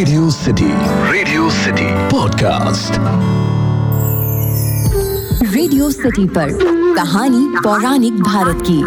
Radio city radio city podcast radio city पर कहानी पौराणिक भारत की।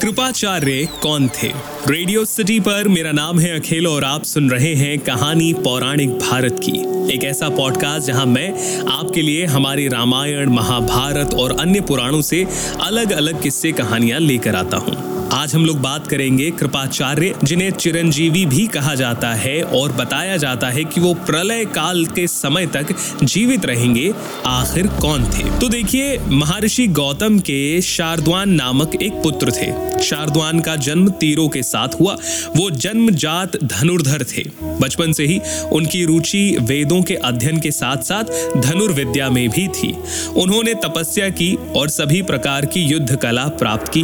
कृपाचार्य कौन थे? रेडियो सिटी पर मेरा नाम है अखिल और आप सुन रहे हैं कहानी पौराणिक भारत की। एक ऐसा पॉडकास्ट जहाँ मैं आपके लिए हमारी रामायण महाभारत और अन्य पुराणों से अलग अलग किस्से कहानियाँ लेकर आता हूँ। आज हम लोग बात करेंगे कृपाचार्य, जिन्हें चिरंजीवी भी कहा जाता है और बताया जाता है कि वो प्रलय काल के समय तक जीवित रहेंगे। आखिर कौन थे? तो देखिए, महर्षि गौतम के शारद्वान नामक एक पुत्र थे। शारद्वान का जन्म तीरों के साथ हुआ। वो जन्मजात धनुर्धर थे। बचपन से ही उनकी रुचि वेदों के अध्ययन के साथ साथ धनुर्विद्या में भी थी। उन्होंने तपस्या की और सभी प्रकार की युद्ध कला प्राप्त की।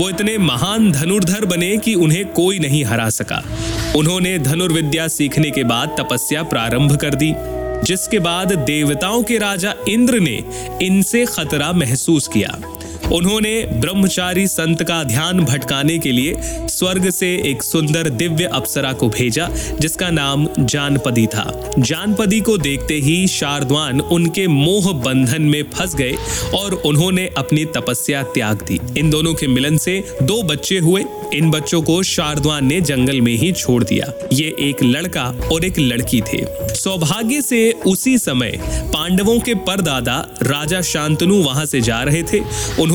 वो इतने महान धनुर्धर बने कि उन्हें कोई नहीं हरा सका। उन्होंने धनुर्विद्या सीखने के बाद तपस्या प्रारंभ कर दी, जिसके बाद देवताओं के राजा इंद्र ने इनसे खतरा महसूस किया। उन्होंने ब्रह्मचारी संत का ध्यान भटकाने के लिए स्वर्ग से एक सुंदर दिव्य अप्सरा को भेजा, जिसका नाम जानपदी था। जानपदी को देखते ही शारद्वान उनके मोह बंधन में फंस गए और उन्होंने अपनी तपस्या त्याग दी। इन दोनों के मिलन से दो बच्चे हुए। इन बच्चों को शारद्वान ने जंगल में ही छोड़ दिया। ये एक लड़का और एक लड़की थे। सौभाग्य से उसी समय पांडवों के परदादा राजा शांतनु वहाँ से जा रहे थे।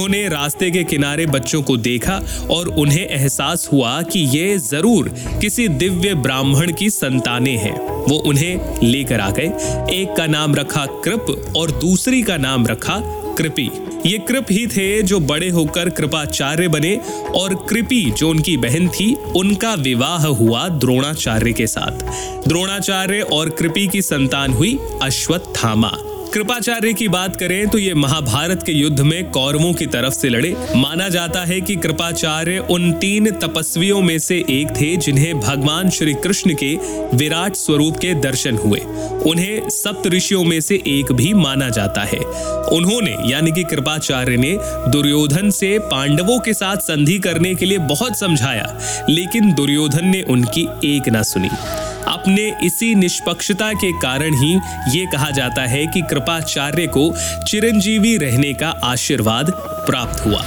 उन्होंने रास्ते के किनारे बच्चों को देखा और उन्हें एहसास हुआ कि ये ज़रूर किसी दिव्य ब्राह्मण की संतानें हैं। वो उन्हें लेकर आ गए। एक का नाम रखा कृप और दूसरी का नाम रखा कृपी। ये कृप ही थे जो बड़े होकर कृपाचार्य बने और कृपी जो उनकी बहन थी, उनका विवाह हुआ द्रोणाचार्य के साथ। द्रोणाचार्य और कृपी की संतान हुई अश्वत्थामा। कृपाचार्य की बात करें तो ये महाभारत के युद्ध में कौरवों की तरफ़ से लड़े। माना जाता है कि कृपाचार्य उन तीन तपस्वियों में से एक थे जिन्हें भगवान श्री कृष्ण के विराट स्वरूप के दर्शन हुए। उन्हें सप्त ऋषियों में से एक भी माना जाता है। उन्होंने, यानी कि कृपाचार्य ने, दुर्योधन से पांडवों के साथ संधि करने के लिए बहुत समझाया, लेकिन दुर्योधन ने उनकी एक ना सुनी। अपने इसी निष्पक्षता के कारण ही ये कहा जाता है कि कृपाचार्य को चिरंजीवी रहने का आशीर्वाद प्राप्त हुआ।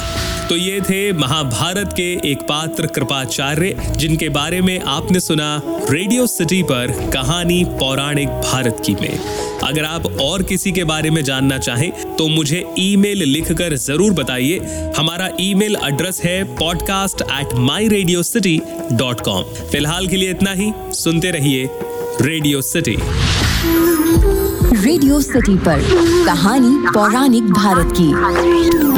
तो ये थे महाभारत के एक पात्र कृपाचार्य, जिनके बारे में आपने सुना रेडियो सिटी पर कहानी पौराणिक भारत की में। अगर आप और किसी के बारे में जानना चाहें तो मुझे ईमेल लिखकर ज़रूर बताइए। हमारा ईमेल एड्रेस है podcast at my radio city dot com फ़िलहाल के लिए इतना ही। सुनते रहिए रेडियो सिटी रेडियो सिटी पर कहानी पौराणिक भारत की।